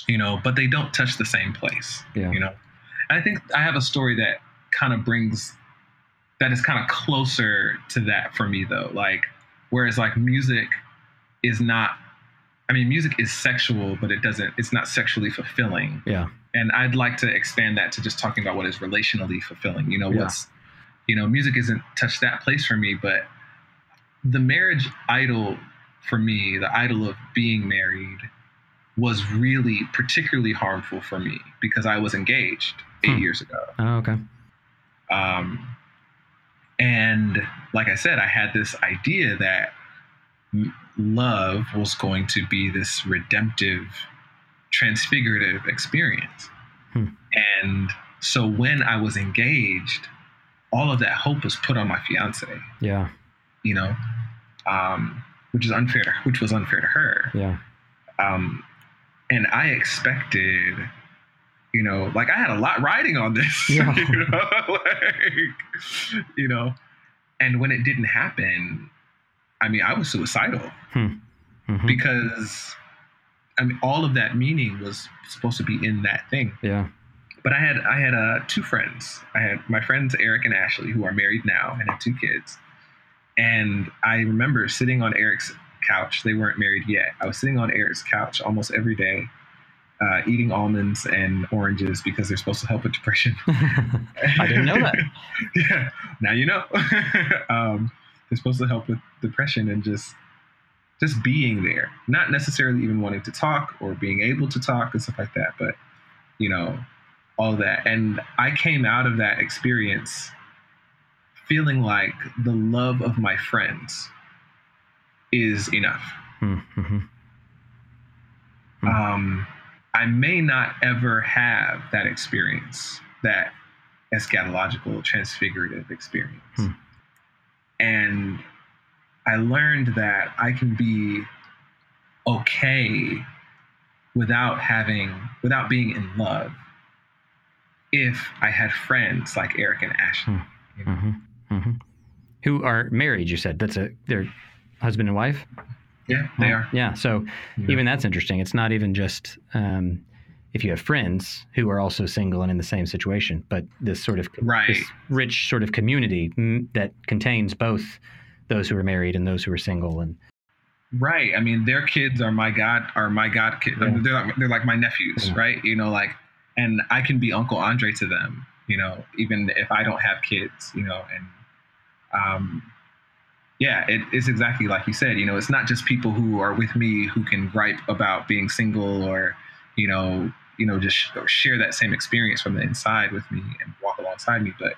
you know but they don't touch the same place Yeah. you know i think i have a story that kind of brings that is kind of closer to that for me though like whereas like music is not i mean music is sexual but it doesn't it's not sexually fulfilling Yeah. and i'd like to expand that to just talking about what is relationally fulfilling you know Yeah. what's you know music isn't touched that place for me but the marriage idol for me the idol of being married was really particularly harmful for me because i was engaged eight Hmm. years ago Oh, okay. um, and like I said, I had this idea that love was going to be this redemptive, transfigurative experience. Hmm. And so when I was engaged, all of that hope was put on my fiance, Yeah. you know, um, which is unfair, which was unfair to her Yeah. um, and I expected, you know, like I had a lot riding on this, Yeah. you know, like, you know, and when it didn't happen, I mean, I was suicidal Mhm. because, I mean, all of that meaning was supposed to be in that thing. Yeah. But I had I had uh, two friends. I had my friends Eric and Ashley, who are married now and have two kids. And I remember sitting on Eric's couch. They weren't married yet. I was sitting on Eric's couch almost every day, uh, eating almonds and oranges because they're supposed to help with depression. I didn't know that. yeah, now you know. um, they're supposed to help with depression and just just being there, not necessarily even wanting to talk or being able to talk and stuff like that, but you know, all that. And I came out of that experience feeling like the love of my friends is enough. Mm-hmm. Hmm. Um, I may not ever have that experience, that eschatological transfigurative experience. Hmm. And I learned that I can be okay without having, without being in love if I had friends like Eric and Ashley. You know? Mm-hmm. Mm-hmm. Who are married? You said that's a they're husband and wife. Yeah, they are. Yeah. So Yeah. even that's interesting. It's not even just um, if you have friends who are also single and in the same situation, but this sort of Right. this rich sort of community mm, that contains both those who are married and those who are single. And Right. I mean, their kids are my god are my god kids. Yeah. They're like, they're like my nephews, Yeah. right? You know, like, and I can be Uncle Andre to them. You know, even if I don't have kids. You know, and um, yeah, it is exactly like you said. You know, it's not just people who are with me who can gripe about being single or, you know, you know, just sh- or share that same experience from the inside with me and walk alongside me, but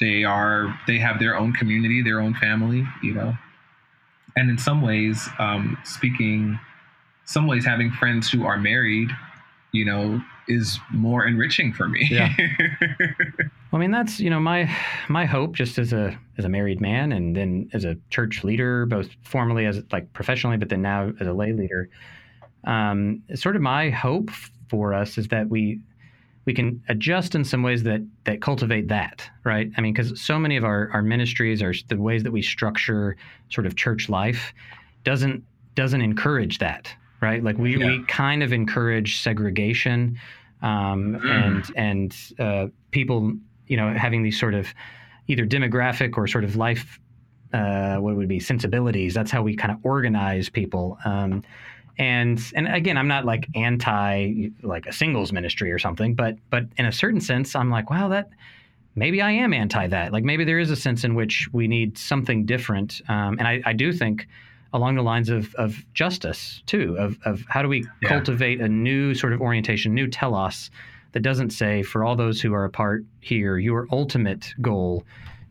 they are they have their own community, their own family. You know, and in some ways, um, speaking, some ways having friends who are married, you know, is more enriching for me. Yeah. I mean, that's you know my my hope just as a as a married man and then as a church leader, both formally as like professionally, but then now as a lay leader. Um, sort of my hope for us is that we we can adjust in some ways that that cultivate that right i mean because so many of our our ministries are the ways that we structure sort of church life doesn't doesn't encourage that right like we Yeah. we kind of encourage segregation um, Mm. and and uh, people you know having these sort of either demographic or sort of life uh, what would be sensibilities that's how we kind of organize people um, and and again i'm not like anti like a singles ministry or something but but in a certain sense i'm like wow that maybe i am anti that like maybe there is a sense in which we need something different um, and I, I do think along the lines of of justice too of of how do we Yeah. cultivate a new sort of orientation new telos that doesn't say for all those who are apart here your ultimate goal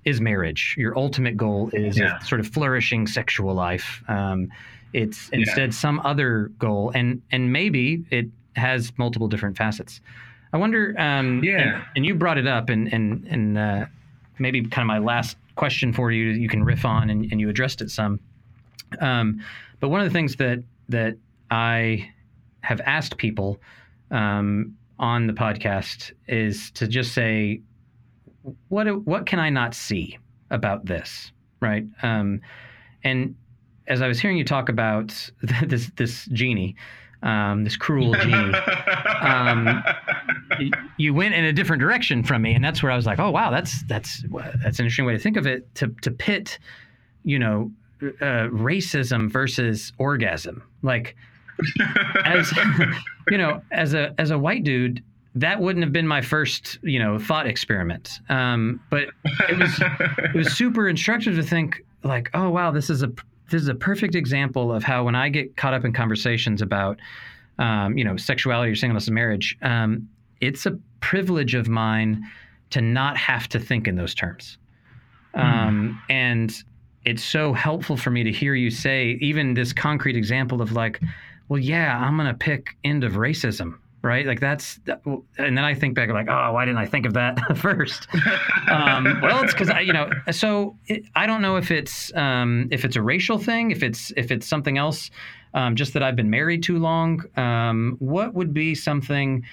is marriage your ultimate goal is Yeah. a sort of flourishing sexual life um, it's Yeah. instead some other goal and and maybe it has multiple different facets i wonder um Yeah. and, and you brought it up and and and uh, maybe kind of my last question for you you can riff on and, and you addressed it some um, but one of the things that that i have asked people um, on the podcast is to just say what what can i not see about this right um, and as I was hearing you talk about this this genie, um, this cruel genie, Um, you went in a different direction from me, and that's where I was like, oh wow, that's that's that's an interesting way to think of it. To to pit, you know, uh, racism versus orgasm, like as you know, as a as a white dude. That wouldn't have been my first, you know, thought experiment. Um, but it was it was super instructive to think like, oh wow, this is a this is a perfect example of how when I get caught up in conversations about, um, you know, sexuality or singleness and marriage, um, it's a privilege of mine to not have to think in those terms, um, and it's so helpful for me to hear you say even this concrete example of like, well, yeah, I'm gonna pick end of racism. Right, like that's, and then I think back like, oh, why didn't I think of that first? um, well, it's because I, you know, so it, I don't know if it's um, if it's a racial thing, if it's if it's something else, um, just that I've been married too long. Um, what would be something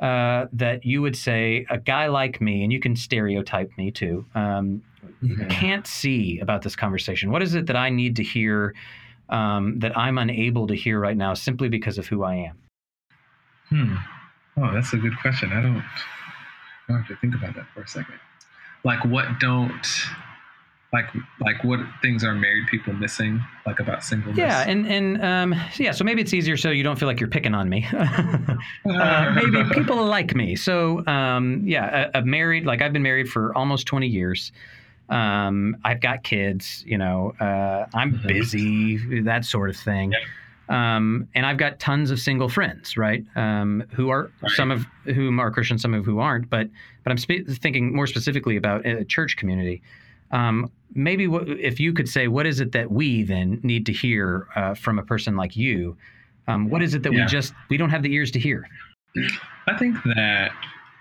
uh, that you would say a guy like me, and you can stereotype me too, um, Yeah. can't see about this conversation? What is it that I need to hear um, that I'm unable to hear right now simply because of who I am? Hmm. Oh, that's a good question. I don't. I have to think about that for a second. Like, what don't? like like what things are married people missing like about singleness Yeah, and and um, yeah, so maybe it's easier so you don't feel like you're picking on me. uh, maybe people like me. So um, yeah, a, a married like I've been married for almost 20 years. Um, I've got kids. You know, uh, I'm Mhm. busy, that sort of thing. Um, and I've got tons of single friends, right? Um, who are Right. some of whom are Christian, some of who aren't. But but I'm spe- thinking more specifically about a church community. Um, maybe what, if you could say, what is it that we then need to hear uh, from a person like you? Um, what is it that Yeah. we just we don't have the ears to hear? I think that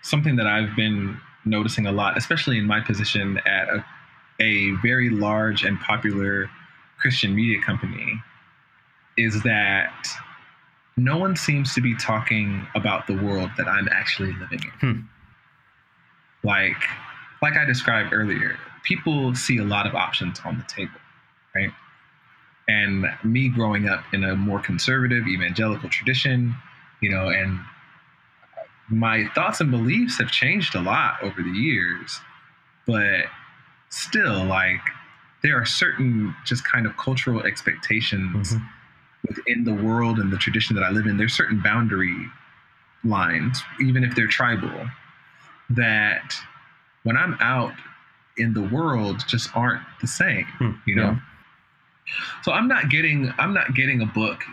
something that I've been noticing a lot, especially in my position at a, a very large and popular Christian media company, is that no one seems to be talking about the world that I'm actually living in. Hmm. Like, like I described earlier, people see a lot of options on the table, right? And me growing up in a more conservative evangelical tradition, you know, and my thoughts and beliefs have changed a lot over the years, but still, like, there are certain just kind of cultural expectations Mhm. within the world and the tradition that I live in. There's certain boundary lines, even if they're tribal, that when I'm out in the world just aren't the same, Hmm, you know? yeah. So I'm not getting I'm not getting a book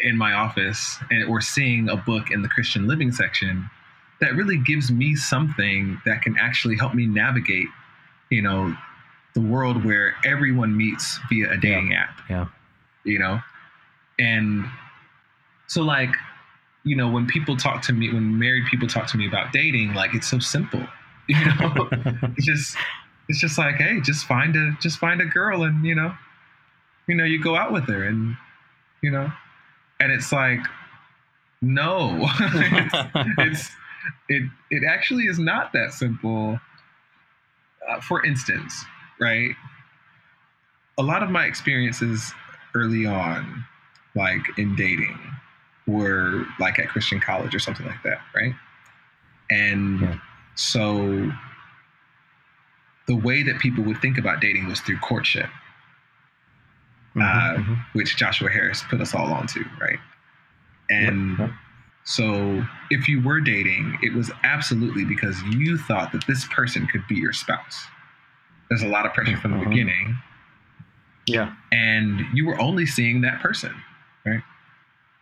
in my office and, or seeing a book in the Christian living section that really gives me something that can actually help me navigate, you know, the world where everyone meets via a dating app. yeah. You know? And so like, you know, when people talk to me, when married people talk to me about dating, like it's so simple. You know? it's just it's just like, hey, just find a just find a girl and you know, you know, you go out with her and you know, and it's like, no, it's, it's it it actually is not that simple. Uh, for instance, right? A lot of my experiences early on, like in dating, were like at Christian college or something like that, right? And Yeah. so the way that people would think about dating was through courtship, Mhm, uh, mhm. which Joshua Harris put us all onto, right? And Yep, yep. so if you were dating, it was absolutely because you thought that this person could be your spouse. There's a lot of pressure from the Mhm. beginning, yeah. and you were only seeing that person, right?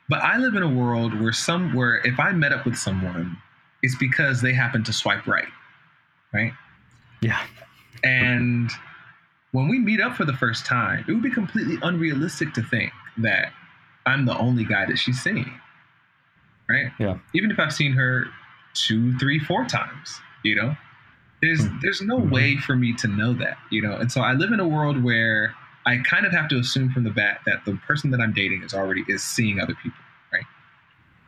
But I live in a world where some where if I met up with someone, it's because they happen to swipe right, right? Yeah. And when we meet up for the first time, it would be completely unrealistic to think that I'm the only guy that she's seeing. Right? Yeah. Even if I've seen her two, three, four times, you know? There's Hmm. there's no Mhm. way for me to know that, you know. And so I live in a world where I kind of have to assume from the bat that the person that I'm dating is already is seeing other people, right?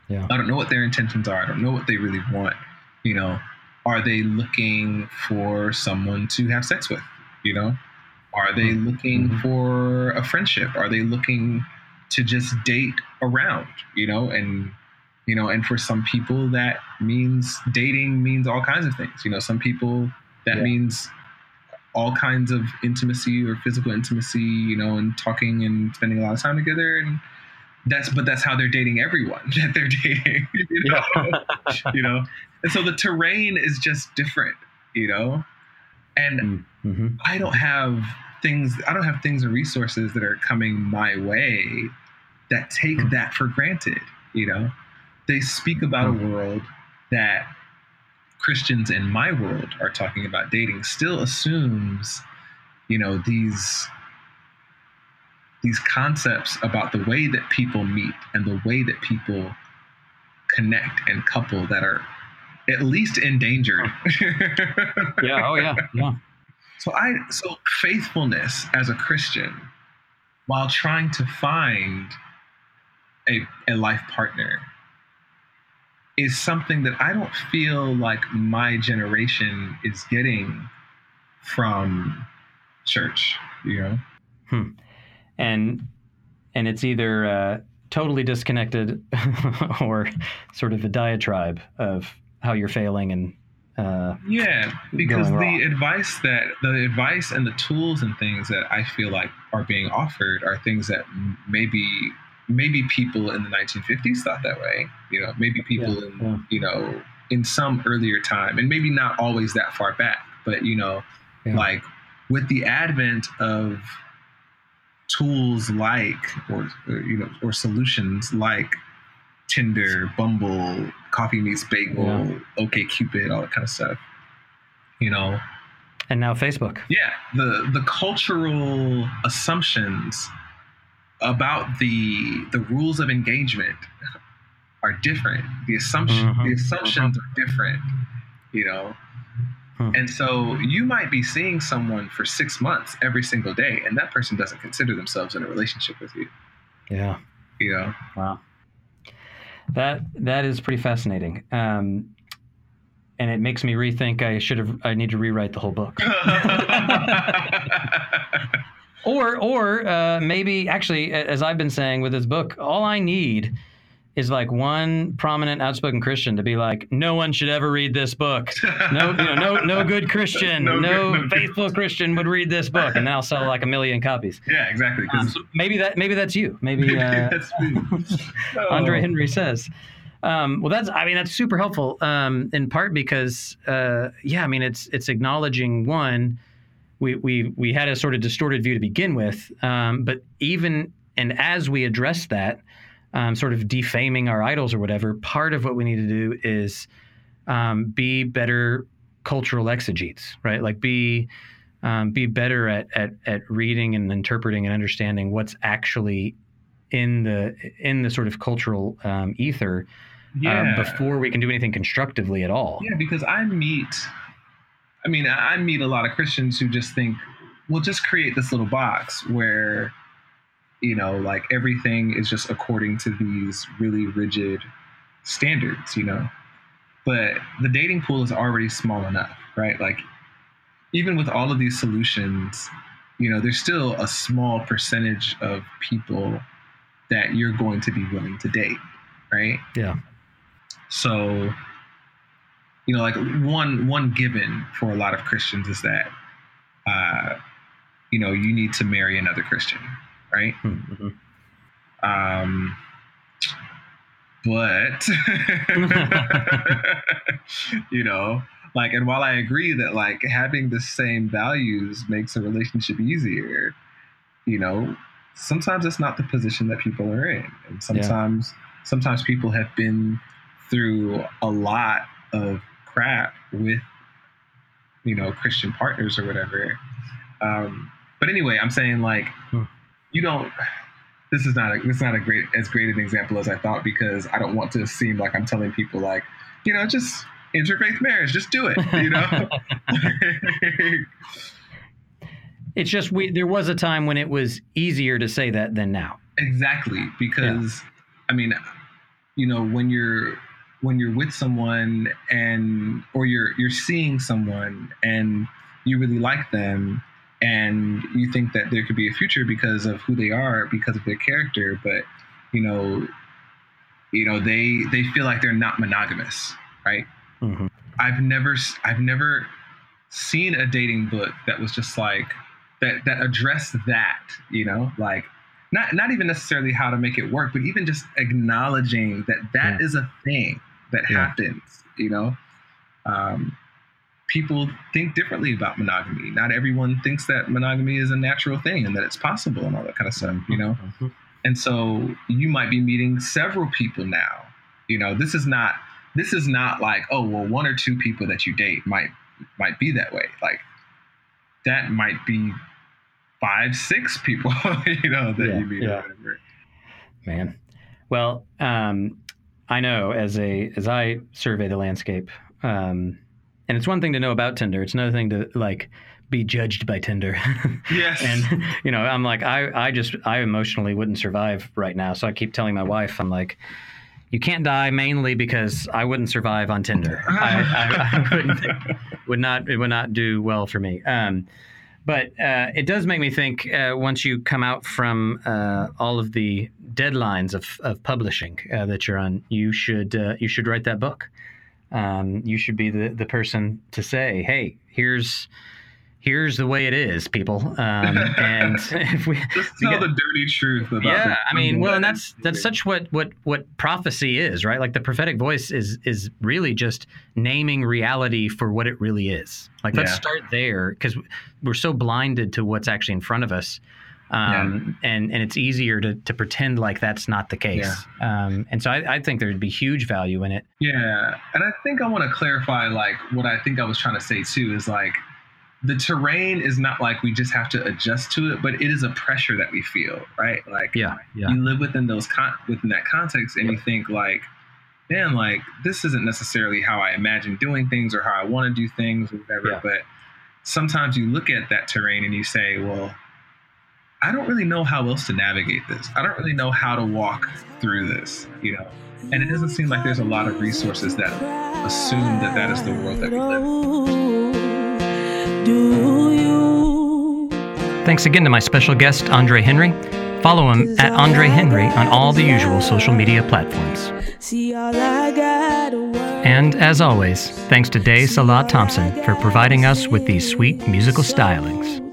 Yeah. I don't know what their intentions are. I don't know what they really want. You know, are they looking for someone to have sex with? You know, are they Mhm. looking Mhm. for a friendship? Are they looking to just date around? You know, and you know, and for some people that means dating means all kinds of things. You know, some people that Yeah. means all kinds of intimacy or physical intimacy, you know, and talking and spending a lot of time together and that's but that's how they're dating everyone that they're dating. You know? you know? And so the terrain is just different, you know? And hmm I don't have things I don't have things and resources that are coming my way that take Hmm. that for granted, you know? They speak about a world that Christians in my world are talking about dating still assumes, you know, these these concepts about the way that people meet and the way that people connect and couple that are at least endangered. Yeah. Oh, yeah. Yeah. So I so faithfulness as a Christian while trying to find a, a life partner is something that I don't feel like my generation is getting from church, you know? Hmm. and and it's either uh, totally disconnected or sort of a diatribe of how you're failing and Uh, Yeah, because the advice that the advice and the tools and things that I feel like are being offered are things that maybe maybe people in the 1950s thought that way. You know, maybe people Yeah, in yeah. you know in some earlier time, and maybe not always that far back. But you know, Yeah. like with the advent of tools like or you know or solutions like Tinder, Bumble, Coffee Meets Bagel, Yeah. OK Cupid, all that kind of stuff. You know, and now Facebook. yeah, the the cultural assumptions about the the rules of engagement are different. The assumption Mhm. the assumptions are different. You know. Hmm. And so you might be seeing someone for six months every single day, and that person doesn't consider themselves in a relationship with you. Yeah. You know, Wow. That that is pretty fascinating. Um, and it makes me rethink I should have I need to rewrite the whole book. Or or uh, maybe actually as I've been saying with this book, all I need is like one prominent outspoken Christian to be like, no one should ever read this book. No, you know, no, no good Christian, No no, good- faithful Christian would read this book, and then I'll sell like a million copies. yeah, exactly. Um, maybe that maybe that's you. Maybe maybe uh, that's me. Andre Oh. Henry says. Um, well, that's I mean that's super helpful um, in part because uh, yeah, I mean it's it's acknowledging one we we we had a sort of distorted view to begin with, um, but even and as we address that, um, sort of defaming our idols or whatever, part of what we need to do is um, be better cultural exegetes, right? Like be um, be better at, at at reading and interpreting and understanding what's actually in the in the sort of cultural um, ether yeah. um, before we can do anything constructively at all. Yeah, because I meet, I mean, I meet a lot of Christians who just think, we'll just create this little box where, you know, like everything is just according to these really rigid standards, you know. But the dating pool is already small enough, right? Like, even with all of these solutions, you know, there's still a small percentage of people that you're going to be willing to date, right? Yeah. So, you know, like one one given for a lot of Christians is that, uh, you know, you need to marry another Christian, right? Mhm. Um, but you know, like, and while I agree that like having the same values makes a relationship easier, you know, sometimes it's not the position that people are in, and sometimes sometimes people have been through a lot of crap with you know Christian partners or whatever. Um, but anyway, I'm saying like Hmm. You don't. This is not a, this is not a great as great an example as I thought because I don't want to seem like I'm telling people like you know just interfaith marriage, just do it, you know. It's just we there was a time when it was easier to say that than now. Exactly, because I mean, you know, when you're when you're with someone and or you're you're seeing someone and you really like them and you think that there could be a future because of who they are, because of their character, but you know, you know, they they feel like they're not monogamous, right? Mhm. I've never I've never seen a dating book that was just like that that addressed that, you know, like not not even necessarily how to make it work, but even just acknowledging that that Yeah. is a thing that Yeah. happens, you know. Um, people think differently about monogamy. Not everyone thinks that monogamy is a natural thing and that it's possible and all that kind of stuff, you know. Mhm. And so you might be meeting several people now. You know, this is not this is not like, oh, well, one or two people that you date might might be that way. Like that might be five, six people, you know, that Yeah, you meet yeah. or whatever. Man. Well, um, I know as a as I survey the landscape, um, and it's one thing to know about Tinder. It's another thing to like be judged by Tinder. Yes. and you know, I'm like, I I just I emotionally wouldn't survive right now. So I keep telling my wife, I'm like. You can't die mainly because I wouldn't survive on Tinder. I, I, I wouldn't, would not it would not do well for me. Um, but uh, it does make me think uh, once you come out from uh, all of the deadlines of, of publishing uh, that you're on, you should uh, you should write that book. Um, you should be the the person to say, "Hey, here's." Here's the way it is, people. Um, and if we Just tell got- the dirty truth about yeah i mean well and that's that's such what what what prophecy is right like the prophetic voice is is really just naming reality for what it really is like let's Yeah. start there because we're so blinded to what's actually in front of us um, and and it's easier to to pretend like that's not the case um, and so I, I think there'd be huge value in it Yeah, and I think I want to clarify like what I think I was trying to say too is like the terrain is not like we just have to adjust to it, but it is a pressure that we feel, right? Like yeah yeah you live within those con- within that context, and you think like, man, like this isn't necessarily how I imagine doing things or how I want to do things or whatever. Yeah. But sometimes you look at that terrain and you say, well. I don't really know how else to navigate this. I don't really know how to walk through this, you know. And it doesn't seem like there's a lot of resources that assume that that is the world that we live in. Do you? thanks again to my special guest andre henry follow him at andre henry on all the usual social media platforms See all I got to work. And as always, thanks to Day Salah Thompson for providing us with these sweet musical stylings.